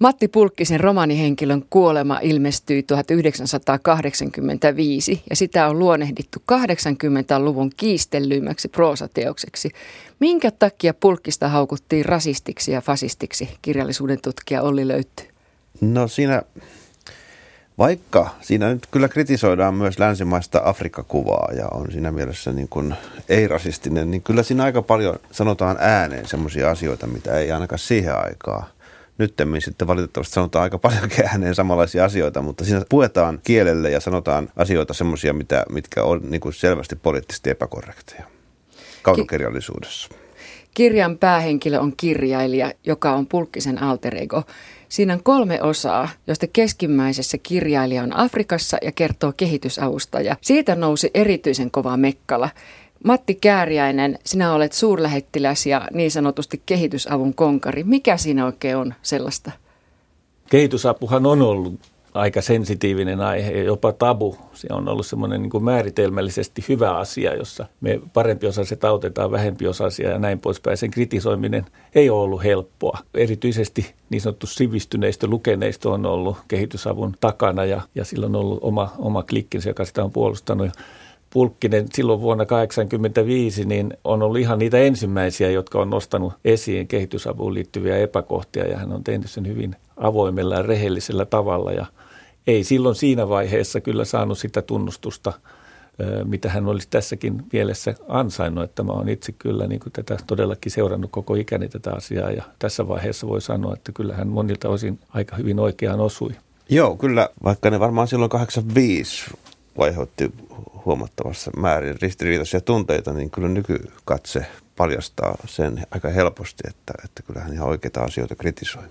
Matti Pulkkisen romanihenkilön kuolema ilmestyi 1985 ja sitä on luonnehdittu 80-luvun kiistellyimmäksi proosateokseksi. Minkä takia Pulkkista haukuttiin rasistiksi ja fasistiksi, kirjallisuuden tutkija Olli Löytty? No siinä, vaikka siinä nyt kyllä kritisoidaan myös länsimaista Afrikka-kuvaa ja on siinä mielessä niin kuin ei-rasistinen, niin kyllä siinä aika paljon sanotaan ääneen sellaisia asioita, mitä ei ainakaan siihen aikaan – nyttemmin sitten valitettavasti sanotaan aika paljon ääneen samanlaisia asioita, mutta siinä puetaan kielelle ja sanotaan asioita semmoisia, mitkä on niin kuin selvästi poliittisesti epäkorrekteja kaunokirjallisuudessa. Kirjan päähenkilö on kirjailija, joka on Pulkkisen alter ego. Siinä on kolme osaa, joista keskimmäisessä kirjailija on Afrikassa ja kertoo kehitysavusta. Ja siitä nousi erityisen kova mekkala. Matti Kääriäinen, sinä olet suurlähettiläs ja niin sanotusti kehitysavun konkari. Mikä siinä oikein on sellaista? Kehitysapuhan on ollut aika sensitiivinen aihe ja jopa tabu. Se on ollut semmoinen niin kuin määritelmällisesti hyvä asia, jossa me parempi osaiset autetaan vähempi osaisia ja näin poispäin. Sen kritisoiminen ei ole ollut helppoa. Erityisesti niin sanottu sivistyneistö, lukeneisto on ollut kehitysavun takana ja, ja sillä on ollut oma, oma klikkinsä, joka sitä on puolustanut. Pulkkinen silloin vuonna 1985 niin on ollut ihan niitä ensimmäisiä, jotka on nostanut esiin kehitysapuun liittyviä epäkohtia ja hän on tehnyt sen hyvin avoimella ja rehellisellä tavalla ja ei silloin siinä vaiheessa kyllä saanut sitä tunnustusta, mitä hän olisi tässäkin mielessä ansainnut, että mä oon itse kyllä niin kuin tätä todellakin seurannut koko ikäni tätä asiaa ja tässä vaiheessa voi sanoa, että kyllä hän monilta osin aika hyvin oikeaan osui. Joo, kyllä, vaikka ne varmaan silloin 85 aiheutti huomattavassa määrin ristiriitaisia tunteita, niin kyllä nykykatse paljastaa sen aika helposti, että, että kyllähän ihan oikeita asioita kritisoi.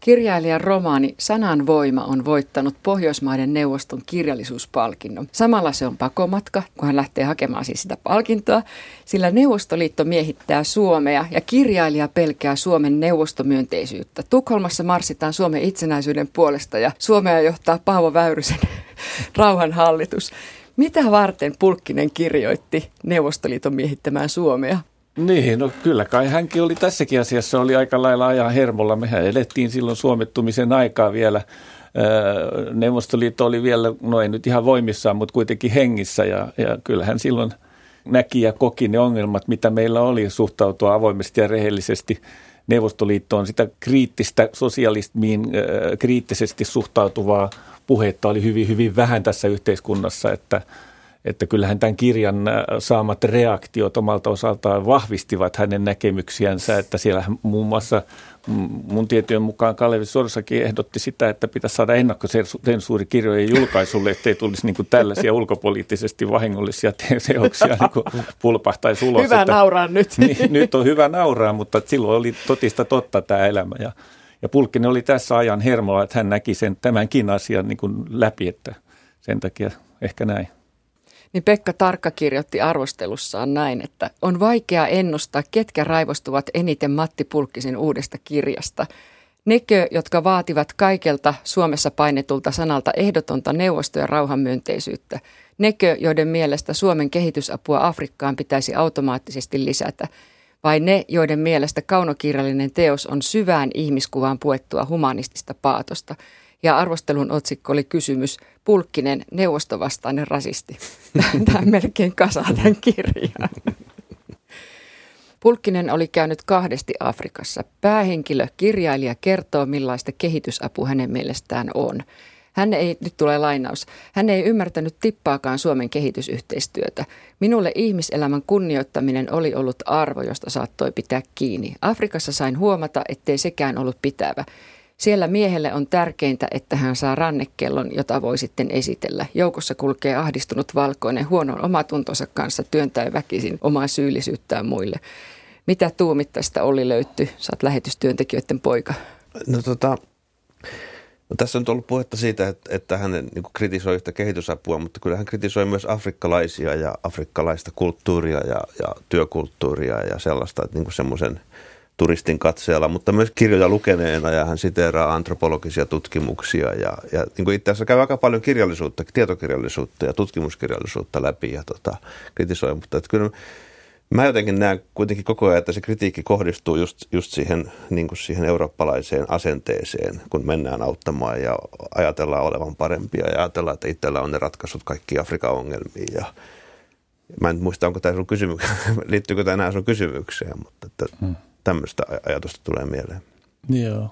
Kirjailijan romaani Sanan voima on voittanut Pohjoismaiden neuvoston kirjallisuuspalkinnon. Samalla se on pakomatka, kun hän lähtee hakemaan siis sitä palkintoa, sillä Neuvostoliitto miehittää Suomea ja kirjailija pelkää Suomen neuvostomyönteisyyttä. Tukholmassa marssitaan Suomen itsenäisyyden puolesta ja Suomea johtaa Paavo Väyrysen rauhanhallitus. Mitä varten Pulkkinen kirjoitti Neuvostoliiton miehittämään Suomea? Niin, no kyllä kai hänkin oli tässäkin asiassa oli aika lailla ajan hermolla. Mehän elettiin silloin suomettumisen aikaa vielä. Neuvostoliitto oli vielä, no ei nyt ihan voimissaan, mutta kuitenkin hengissä ja, ja kyllähän silloin näki ja koki ne ongelmat, mitä meillä oli suhtautua avoimesti ja rehellisesti Neuvostoliittoon. Sitä kriittistä sosialismiin kriittisesti suhtautuvaa puhetta oli hyvin, hyvin vähän tässä yhteiskunnassa, että – että kyllähän tämän kirjan äh, saamat reaktiot omalta osaltaan vahvistivat hänen näkemyksiänsä, että siellä muun muassa mun tietojen mukaan Kalevi Sorsakin ehdotti sitä, että pitäisi saada ennakkosensuurikirjojen julkaisulle, ettei tulisi niin kuin tällaisia ulkopoliittisesti vahingollisia teoksia niin kuin pulpahtaisi ulos. Hyvä että, nauraa nyt. Niin, nyt on hyvä nauraa, mutta silloin oli totista totta tämä elämä ja, ja Pulkkinen oli tässä ajan hermolla, että hän näki sen tämänkin asian niin kuin läpi, että sen takia ehkä näin niin Pekka Tarkka kirjoitti arvostelussaan näin, että on vaikea ennustaa, ketkä raivostuvat eniten Matti Pulkkisen uudesta kirjasta. Nekö, jotka vaativat kaikelta Suomessa painetulta sanalta ehdotonta neuvosto- ja rauhanmyönteisyyttä. Nekö, joiden mielestä Suomen kehitysapua Afrikkaan pitäisi automaattisesti lisätä. Vai ne, joiden mielestä kaunokirjallinen teos on syvään ihmiskuvaan puettua humanistista paatosta – ja arvostelun otsikko oli kysymys Pulkkinen neuvostovastainen rasisti. Tämä melkein kasaa tämän kirjan. Pulkkinen oli käynyt kahdesti Afrikassa. Päähenkilö, kirjailija, kertoo millaista kehitysapu hänen mielestään on. Hän ei, nyt tulee lainaus, hän ei ymmärtänyt tippaakaan Suomen kehitysyhteistyötä. Minulle ihmiselämän kunnioittaminen oli ollut arvo, josta saattoi pitää kiinni. Afrikassa sain huomata, ettei sekään ollut pitävä. Siellä miehelle on tärkeintä, että hän saa rannekellon, jota voi sitten esitellä. Joukossa kulkee ahdistunut valkoinen huonon omatuntonsa kanssa työntäen väkisin omaa syyllisyyttään muille. Mitä tuumit tästä Olli löytty? Saat lähetystyöntekijöiden poika. No tota, No, tässä on ollut puhetta siitä, että, että hän niin kritisoi yhtä kehitysapua, mutta kyllä hän kritisoi myös afrikkalaisia ja afrikkalaista kulttuuria ja, ja työkulttuuria ja sellaista, että niin semmoisen turistin katseella, mutta myös kirjoja lukeneena ja hän siteeraa antropologisia tutkimuksia ja, ja niin kuin itse asiassa käy aika paljon kirjallisuutta, tietokirjallisuutta ja tutkimuskirjallisuutta läpi ja tota, kritisoi, mutta että kyllä Mä jotenkin näen kuitenkin koko ajan, että se kritiikki kohdistuu just, just siihen, niin kuin siihen eurooppalaiseen asenteeseen, kun mennään auttamaan ja ajatellaan olevan parempia ja ajatellaan, että itsellä on ne ratkaisut kaikki Afrikan ongelmiin. Ja mä en muista, onko tämä sun kysymys, liittyykö tämä enää sun kysymykseen, mutta että hmm. Tämmöistä ajatusta tulee mieleen. Joo.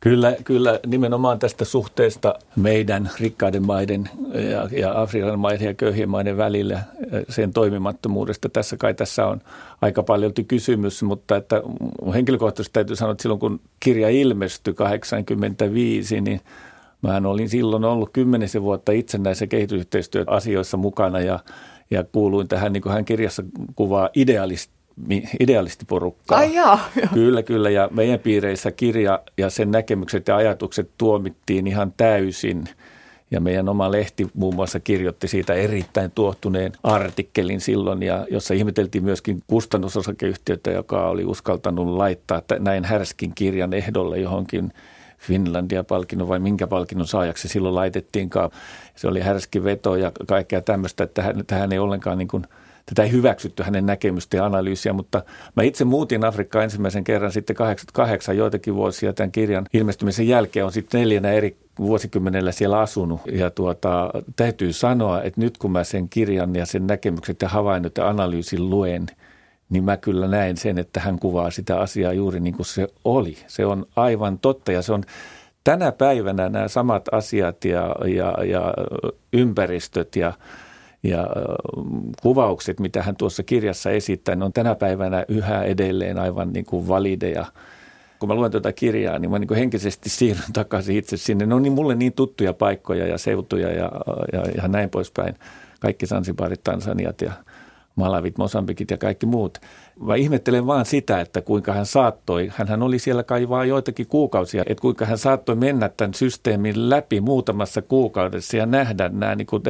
Kyllä, kyllä nimenomaan tästä suhteesta meidän rikkaiden maiden ja, ja Afrikan maiden ja köyhien maiden välillä, sen toimimattomuudesta. Tässä kai tässä on aika paljon kysymys, mutta että henkilökohtaisesti täytyy sanoa, että silloin kun kirja ilmestyi 85, niin Mä olin silloin ollut kymmenisen vuotta itse näissä kehitysyhteistyöasioissa mukana ja, ja kuuluin tähän, niin kuin hän kirjassa kuvaa idealist, idealistiporukkaa. Ai jaa, Kyllä, kyllä. Ja meidän piireissä kirja ja sen näkemykset ja ajatukset tuomittiin ihan täysin. Ja meidän oma lehti muun muassa kirjoitti siitä erittäin tuottuneen artikkelin silloin, ja jossa ihmeteltiin myöskin kustannusosakeyhtiötä, joka oli uskaltanut laittaa näin härskin kirjan ehdolle johonkin Finlandia-palkinnon vai minkä palkinnon saajaksi silloin laitettiinkaan. Se oli härski veto ja kaikkea tämmöistä, että tähän, tähän ei ollenkaan niin kuin – tätä ei hyväksytty hänen näkemystä ja analyysiä, mutta mä itse muutin Afrikkaan ensimmäisen kerran sitten 88 joitakin vuosia tämän kirjan ilmestymisen jälkeen on sitten neljänä eri vuosikymmenellä siellä asunut. Ja tuota, täytyy sanoa, että nyt kun mä sen kirjan ja sen näkemykset ja havainnot ja analyysin luen, niin mä kyllä näen sen, että hän kuvaa sitä asiaa juuri niin kuin se oli. Se on aivan totta ja se on tänä päivänä nämä samat asiat ja, ja, ja ympäristöt ja ja kuvaukset, mitä hän tuossa kirjassa esittää, ne on tänä päivänä yhä edelleen aivan niin kuin valideja. Kun mä luen tuota kirjaa, niin mä niin henkisesti siirryn takaisin itse sinne. Ne on niin mulle niin tuttuja paikkoja ja seutuja ja, ja, ja näin poispäin. Kaikki Sansibarit, Tansaniat ja – Malavit, Mosambikit ja kaikki muut. Mä ihmettelen vaan sitä, että kuinka hän saattoi, hän oli siellä kai vaan joitakin kuukausia, että kuinka hän saattoi mennä tämän systeemin läpi muutamassa kuukaudessa ja nähdä nämä niin kuin,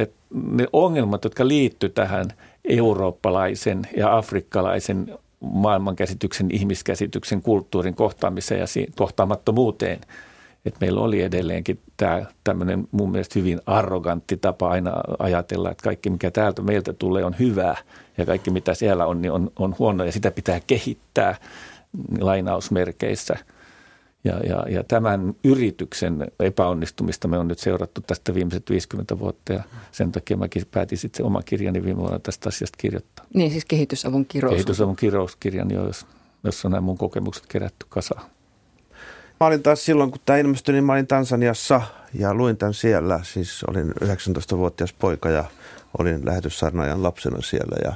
ne ongelmat, jotka liittyy tähän eurooppalaisen ja afrikkalaisen maailmankäsityksen, ihmiskäsityksen, kulttuurin kohtaamiseen ja kohtaamattomuuteen – että meillä oli edelleenkin tämä tämmöinen mun mielestä hyvin arrogantti tapa aina ajatella, että kaikki mikä täältä meiltä tulee on hyvää ja kaikki mitä siellä on, niin on, on huono ja sitä pitää kehittää lainausmerkeissä. Ja, ja, ja tämän yrityksen epäonnistumista me on nyt seurattu tästä viimeiset 50 vuotta ja sen takia mäkin päätin sitten oma kirjani viime vuonna tästä asiasta kirjoittaa. Niin siis kehitysavun kirous. Kehitysavun kirouskirjan, jos, jossa on nämä mun kokemukset kerätty kasaan. Mä olin taas silloin, kun tämä ilmestyi, niin mä olin Tansaniassa ja luin tämän siellä. Siis olin 19-vuotias poika ja olin lähetyssarnaajan lapsena siellä ja,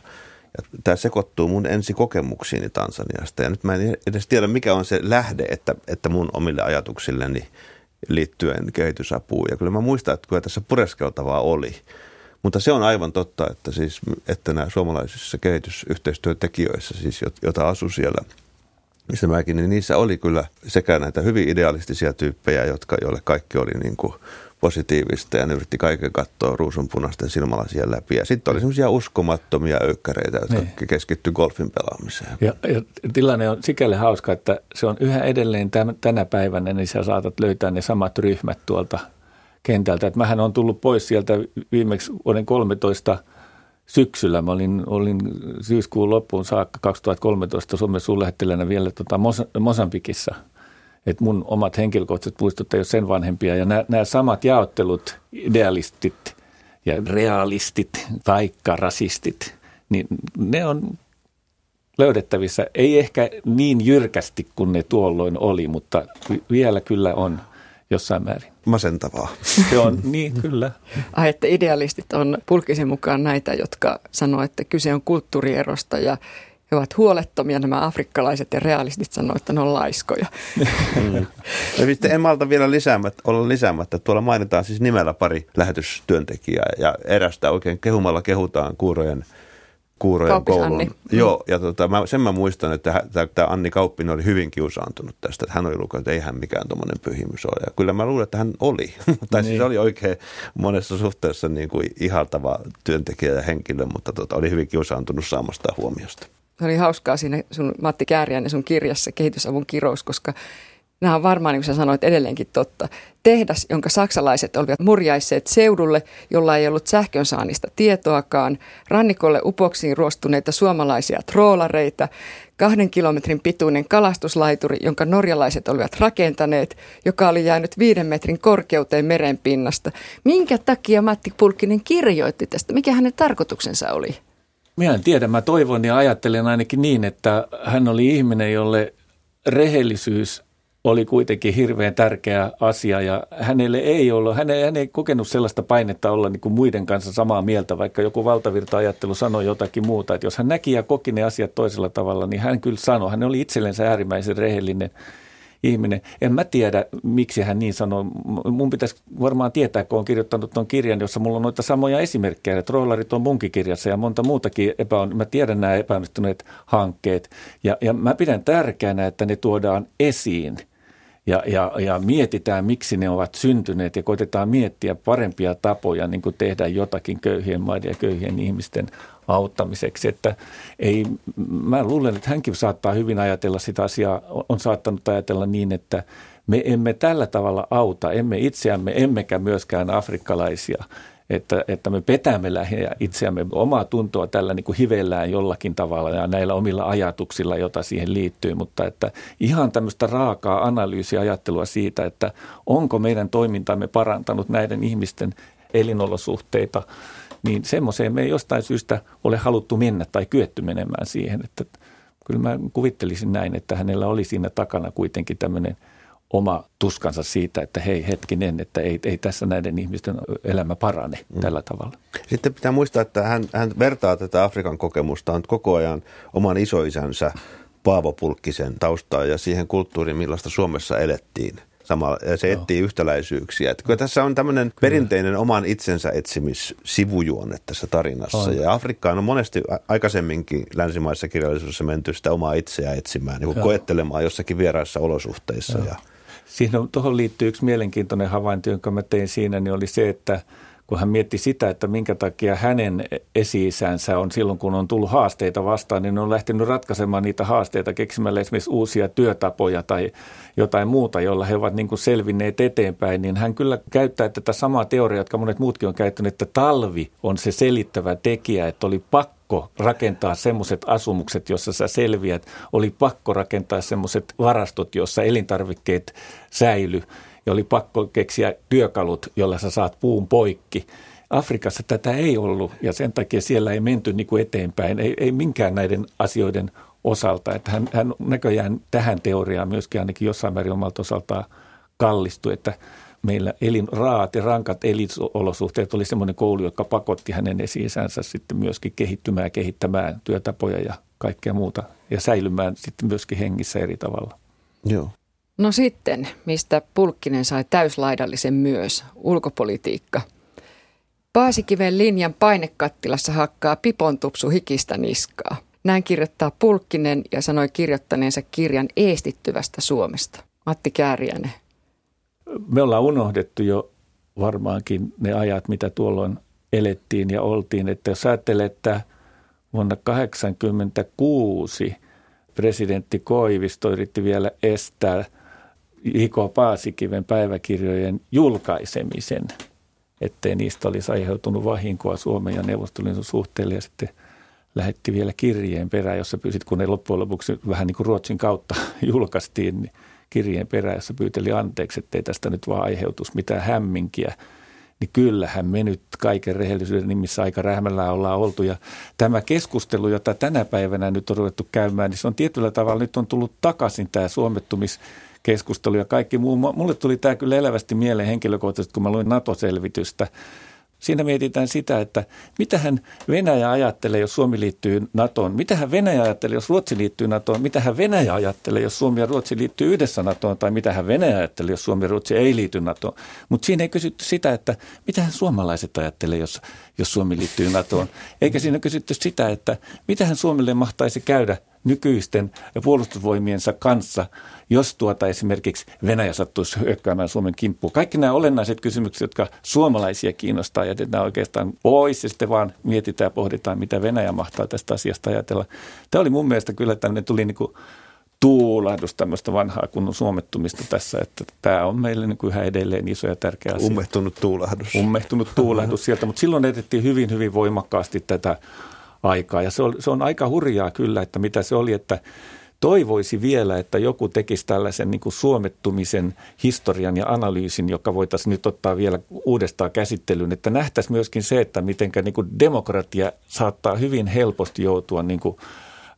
ja tämä sekoittuu mun ensikokemuksiini Tansaniasta. Ja nyt mä en edes tiedä, mikä on se lähde, että, että mun omille ajatuksilleni liittyen kehitysapuun. Ja kyllä mä muistan, että kyllä tässä pureskeltavaa oli. Mutta se on aivan totta, että, siis, että nämä suomalaisissa kehitysyhteistyötekijöissä, siis, jota asui siellä – missä mäkin, niin niissä oli kyllä sekä näitä hyvin idealistisia tyyppejä, jotka, joille kaikki oli niin kuin positiivista ja ne yritti kaiken katsoa ruusunpunaisten silmälasien läpi. Ja sitten oli semmoisia uskomattomia öykkäreitä, jotka niin. keskittyi golfin pelaamiseen. Ja, ja tilanne on sikäli hauska, että se on yhä edelleen tämän, tänä päivänä, niin sä saatat löytää ne samat ryhmät tuolta kentältä. Et mähän on tullut pois sieltä viimeksi vuoden 13 – syksyllä. Mä olin, olin syyskuun loppuun saakka 2013 Suomen suurlähettilänä vielä tota Mos- Mosambikissa. Että mun omat henkilökohtaiset muistot ei ole sen vanhempia. Ja nämä samat jaottelut, idealistit ja realistit, taikka rasistit, niin ne on löydettävissä. Ei ehkä niin jyrkästi kuin ne tuolloin oli, mutta vielä kyllä on jossain määrin masentavaa. Se on, niin kyllä. Ai, että idealistit on pulkisen mukaan näitä, jotka sanoo, että kyse on kulttuurierosta ja he ovat huolettomia, nämä afrikkalaiset ja realistit sanoo, että ne on laiskoja. Mm. sitten en malta vielä lisäämättä, olla lisäämättä. Tuolla mainitaan siis nimellä pari lähetystyöntekijää ja erästä oikein kehumalla kehutaan kuurojen – Kuurojen koulun. Anni. Joo, ja tota, mä, sen mä muistan, että tämä Anni Kauppinen oli hyvin kiusaantunut tästä, että hän oli lukenut, että ei hän mikään tuommoinen pyhimys ole. Ja kyllä mä luulen, että hän oli. tai siis niin. siis oli oikein monessa suhteessa niin kuin ihaltava työntekijä ja henkilö, mutta tota, oli hyvin kiusaantunut saamasta huomiosta. Se oli hauskaa siinä sun Matti Kääriäinen sun kirjassa Kehitysavun kirous, koska Nämä on varmaan, niin kuin sä sanoit, edelleenkin totta. Tehdas, jonka saksalaiset olivat murjaisseet seudulle, jolla ei ollut sähkönsaannista tietoakaan. Rannikolle upoksiin ruostuneita suomalaisia troolareita. Kahden kilometrin pituinen kalastuslaituri, jonka norjalaiset olivat rakentaneet, joka oli jäänyt viiden metrin korkeuteen merenpinnasta. Minkä takia Matti Pulkkinen kirjoitti tästä? Mikä hänen tarkoituksensa oli? Minä en tiedä. Mä toivon ja ajattelen ainakin niin, että hän oli ihminen, jolle rehellisyys oli kuitenkin hirveän tärkeä asia ja hänelle ei ollut, hän ei, hän ei kokenut sellaista painetta olla niin kuin muiden kanssa samaa mieltä, vaikka joku valtavirta-ajattelu sanoi jotakin muuta. Että jos hän näki ja koki ne asiat toisella tavalla, niin hän kyllä sanoi, hän oli itsellensä äärimmäisen rehellinen ihminen. En mä tiedä, miksi hän niin sanoi. Mun pitäisi varmaan tietää, kun on kirjoittanut tuon kirjan, jossa mulla on noita samoja esimerkkejä. Trollarit on munkin kirjassa ja monta muutakin epäon. Mä tiedän nämä epäonnistuneet hankkeet ja, ja mä pidän tärkeänä, että ne tuodaan esiin – ja, ja, ja mietitään, miksi ne ovat syntyneet ja koitetaan miettiä parempia tapoja niin kuin tehdä jotakin köyhien maiden ja köyhien ihmisten auttamiseksi. Että ei, mä luulen, että hänkin saattaa hyvin ajatella sitä asiaa, on saattanut ajatella niin, että me emme tällä tavalla auta, emme itseämme, emmekä myöskään afrikkalaisia – että, että me petämme lähinnä itseämme omaa tuntoa tällä niin kuin hivellään jollakin tavalla ja näillä omilla ajatuksilla, jota siihen liittyy, mutta että ihan tämmöistä raakaa analyysiä ajattelua siitä, että onko meidän toimintamme parantanut näiden ihmisten elinolosuhteita, niin semmoiseen me ei jostain syystä ole haluttu mennä tai kyetty menemään siihen, että kyllä mä kuvittelisin näin, että hänellä oli siinä takana kuitenkin tämmöinen – oma tuskansa siitä, että hei hetkinen, että ei, ei tässä näiden ihmisten elämä parane mm. tällä tavalla. Sitten pitää muistaa, että hän, hän vertaa tätä Afrikan kokemusta koko ajan oman isoisänsä Paavo Pulkkisen taustaa ja siihen kulttuuriin, millaista Suomessa elettiin. Samalla, ja se etsii yhtäläisyyksiä. Että kyllä tässä on tämmöinen perinteinen oman itsensä etsimis-sivujuonne tässä tarinassa. On. Ja Afrikkaan on monesti aikaisemminkin länsimaissa kirjallisuudessa menty sitä omaa itseä etsimään, niin koettelemaan jossakin vieraissa olosuhteissa. Joo. Ja Siinä tuohon liittyy yksi mielenkiintoinen havainto, jonka mä tein siinä, niin oli se, että kun hän mietti sitä, että minkä takia hänen esi on silloin, kun on tullut haasteita vastaan, niin on lähtenyt ratkaisemaan niitä haasteita keksimällä esimerkiksi uusia työtapoja tai jotain muuta, jolla he ovat niin kuin selvinneet eteenpäin, niin hän kyllä käyttää tätä samaa teoriaa, jotka monet muutkin on käyttänyt, että talvi on se selittävä tekijä, että oli pakko rakentaa semmoiset asumukset, jossa sä selviät, oli pakko rakentaa semmoiset varastot, jossa elintarvikkeet säily ja oli pakko keksiä työkalut, jolla sä saat puun poikki. Afrikassa tätä ei ollut ja sen takia siellä ei menty niin kuin eteenpäin, ei, ei minkään näiden asioiden osalta. Että hän, hän näköjään tähän teoriaan myöskin ainakin jossain määrin omalta osaltaan kallistui, että meillä elin raat ja rankat elinolosuhteet oli semmoinen koulu, joka pakotti hänen esi sitten myöskin kehittymään ja kehittämään työtapoja ja kaikkea muuta ja säilymään sitten myöskin hengissä eri tavalla. Joo. No sitten, mistä Pulkkinen sai täyslaidallisen myös, ulkopolitiikka. Paasikiven linjan painekattilassa hakkaa pipontupsu hikistä niskaa. Näin kirjoittaa Pulkkinen ja sanoi kirjoittaneensa kirjan eestittyvästä Suomesta. Matti Kääriäinen. Me ollaan unohdettu jo varmaankin ne ajat, mitä tuolloin elettiin ja oltiin. Että jos ajattelee, että vuonna 1986 presidentti Koivisto yritti vielä estää – Iko Paasikiven päiväkirjojen julkaisemisen, ettei niistä olisi aiheutunut vahinkoa Suomen ja Neuvostoliiton suhteelle ja sitten lähetti vielä kirjeen perään, jossa pyysit, kun ne loppujen lopuksi vähän niin kuin Ruotsin kautta julkaistiin, niin kirjeen perään, jossa pyyteli anteeksi, ettei tästä nyt vaan aiheutus mitään hämminkiä. Niin kyllähän me nyt kaiken rehellisyyden nimissä aika rähmällä ollaan oltu. Ja tämä keskustelu, jota tänä päivänä nyt on ruvettu käymään, niin se on tietyllä tavalla nyt on tullut takaisin tämä suomettumis keskustelu ja kaikki muu. Mulle tuli tämä kyllä elävästi mieleen henkilökohtaisesti, kun mä luin NATO-selvitystä. Siinä mietitään sitä, että mitähän Venäjä ajattelee, jos Suomi liittyy NATOon. Mitähän Venäjä ajattelee, jos Ruotsi liittyy NATOon. Mitähän Venäjä ajattelee, jos Suomi ja Ruotsi liittyy yhdessä NATOon. Tai mitähän Venäjä ajattelee, jos Suomi ja Ruotsi ei liity NATOon. Mutta siinä ei kysytty sitä, että mitähän suomalaiset ajattelee, jos, jos Suomi liittyy NATOon. Eikä siinä kysytty sitä, että mitähän Suomelle mahtaisi käydä nykyisten puolustusvoimiensa kanssa, jos tuota esimerkiksi Venäjä sattuisi hyökkäämään Suomen kimppuun. Kaikki nämä olennaiset kysymykset, jotka suomalaisia kiinnostaa, jätetään oikeastaan pois ja sitten vaan mietitään ja pohditaan, mitä Venäjä mahtaa tästä asiasta ajatella. Tämä oli mun mielestä kyllä tämmöinen tuli niin kuin tuulahdus, tämmöistä vanhaa kunnon suomettumista tässä, että tämä on meille niin kuin yhä edelleen iso ja tärkeä asia. Ummehtunut tuulahdus. Ummehtunut tuulahdus sieltä, mutta silloin etettiin hyvin, hyvin voimakkaasti tätä aikaa ja se on, se on aika hurjaa kyllä, että mitä se oli, että toivoisi vielä, että joku tekisi tällaisen niin suomettumisen historian ja analyysin, joka voitaisiin nyt ottaa vielä uudestaan käsittelyyn, että nähtäisiin myöskin se, että miten niin demokratia saattaa hyvin helposti joutua niin kuin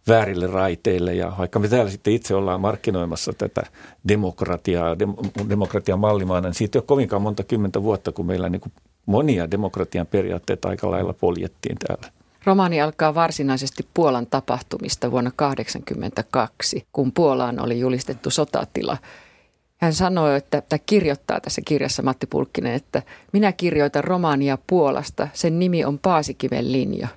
väärille raiteille. Ja vaikka me täällä sitten itse ollaan markkinoimassa tätä demokratiaa, dem, demokratian mallimaana, niin siitä ei ole kovinkaan monta kymmentä vuotta, kun meillä niin kuin monia demokratian periaatteita aika lailla poljettiin täällä. Romaani alkaa varsinaisesti Puolan tapahtumista vuonna 1982, kun Puolaan oli julistettu sotatila. Hän sanoi, että, tai kirjoittaa tässä kirjassa Matti Pulkkinen, että minä kirjoitan romaania Puolasta. Sen nimi on Paasikiven linja.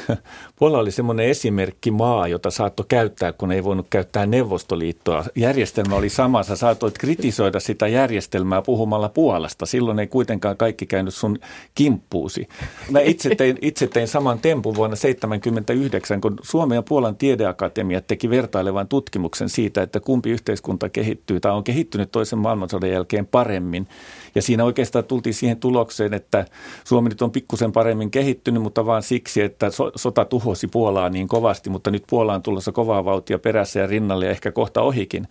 Puola oli semmoinen esimerkki maa, jota saattoi käyttää, kun ei voinut käyttää Neuvostoliittoa. Järjestelmä oli sama, sä saatoit kritisoida sitä järjestelmää puhumalla Puolasta. Silloin ei kuitenkaan kaikki käynyt sun kimppuusi. Mä itse tein, itse tein saman tempun vuonna 1979, kun Suomen ja Puolan tiedeakatemia teki vertailevan tutkimuksen siitä, että kumpi yhteiskunta kehittyy tai on kehittynyt toisen maailmansodan jälkeen paremmin. Ja siinä oikeastaan tultiin siihen tulokseen, että Suomi nyt on pikkusen paremmin kehittynyt, mutta vaan siksi, että so, sota tuhosi Puolaa niin kovasti, mutta nyt Puola on tulossa kovaa vauhtia perässä ja rinnalle ja ehkä kohta ohikin.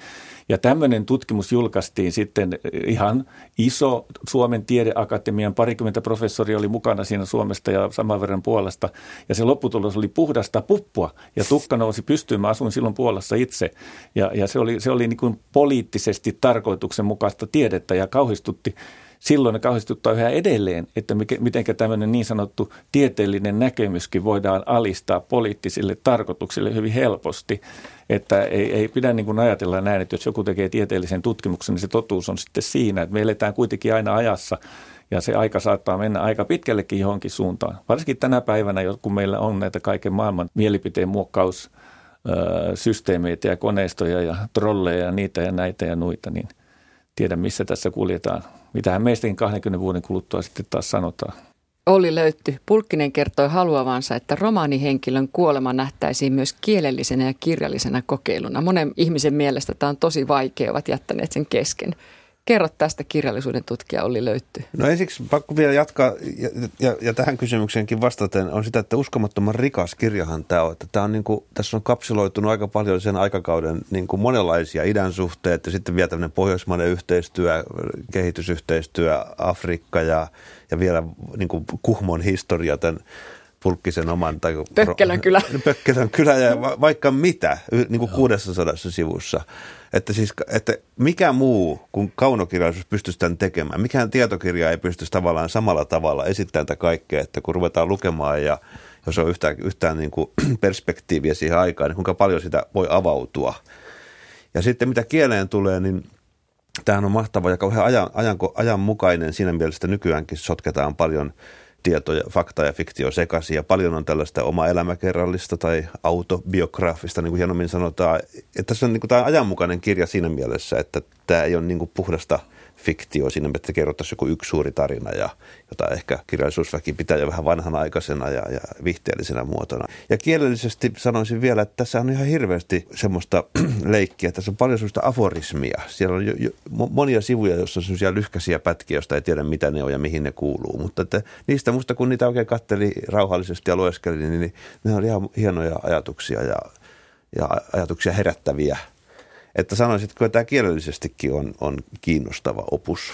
Ja tämmöinen tutkimus julkaistiin sitten ihan iso Suomen tiedeakatemian, parikymmentä professoria oli mukana siinä Suomesta ja saman verran Puolasta. Ja se lopputulos oli puhdasta puppua ja tukka nousi pystyyn. Mä asuin silloin Puolassa itse ja, ja se oli, se oli niin kuin poliittisesti tarkoituksenmukaista tiedettä ja kauhistutti silloin ne kauhistuttaa yhä edelleen, että miten tämmöinen niin sanottu tieteellinen näkemyskin voidaan alistaa poliittisille tarkoituksille hyvin helposti. Että ei, ei pidä niin kuin ajatella näin, että jos joku tekee tieteellisen tutkimuksen, niin se totuus on sitten siinä, että me eletään kuitenkin aina ajassa, ja se aika saattaa mennä aika pitkällekin johonkin suuntaan. Varsinkin tänä päivänä, kun meillä on näitä kaiken maailman mielipiteen muokkaus systeemeitä ja koneistoja ja trolleja ja niitä ja näitä ja nuita, niin tiedä missä tässä kuljetaan. Mitähän meistäkin 20 vuoden kuluttua sitten taas sanotaan. Olli Löytty, Pulkkinen kertoi haluavansa, että romaanihenkilön kuolema nähtäisiin myös kielellisenä ja kirjallisena kokeiluna. Monen ihmisen mielestä tämä on tosi vaikea, ovat jättäneet sen kesken. Kerro tästä kirjallisuuden tutkija Olli Löytty. No ensiksi pakko vielä jatkaa ja, ja, ja tähän kysymykseenkin vastaten on sitä, että uskomattoman rikas kirjahan tämä on. Että tämä on niin kuin, tässä on kapsuloitunut aika paljon sen aikakauden niin kuin monenlaisia idän suhteet ja sitten vielä tämmöinen pohjoismainen yhteistyö, kehitysyhteistyö, Afrikka ja, ja vielä niin kuin Kuhmon historia tämän Pulkkisen oman. Tai Pökkelön kylä. Pökkelön kylä ja va, vaikka mitä, niin kuin 600 sivussa. Että, siis, että mikä muu kuin kaunokirjallisuus pystyisi tämän tekemään. Mikään tietokirja ei pystyisi tavallaan samalla tavalla esittämään tätä kaikkea, että kun ruvetaan lukemaan ja jos on yhtään, yhtään niin kuin perspektiiviä siihen aikaan, niin kuinka paljon sitä voi avautua. Ja sitten mitä kieleen tulee, niin tämähän on mahtava ja kauhean ajan, ajan, ajanmukainen siinä mielessä, että nykyäänkin sotketaan paljon – tietoja, fakta ja fiktio sekaisin ja paljon on tällaista oma elämäkerrallista tai autobiograafista, niin kuin hienommin sanotaan. Että tässä on niin kuin, tämä ajanmukainen kirja siinä mielessä, että tämä ei ole niin kuin puhdasta – fiktio siinä, että kerrottaisiin joku yksi suuri tarina, ja, jota ehkä kirjallisuusväki pitää jo vähän vanhanaikaisena ja, ja vihteellisenä muotona. Ja kielellisesti sanoisin vielä, että tässä on ihan hirveästi semmoista leikkiä, tässä on paljon semmoista aforismia. Siellä on jo, jo, monia sivuja, joissa on semmoisia lyhkäisiä pätkiä, joista ei tiedä mitä ne on ja mihin ne kuuluu. Mutta että niistä musta kun niitä oikein katteli rauhallisesti ja lueskeli, niin, niin ne on ihan hienoja ajatuksia ja, ja ajatuksia herättäviä – että sanoisitko, että tämä kielellisestikin on, on kiinnostava opus?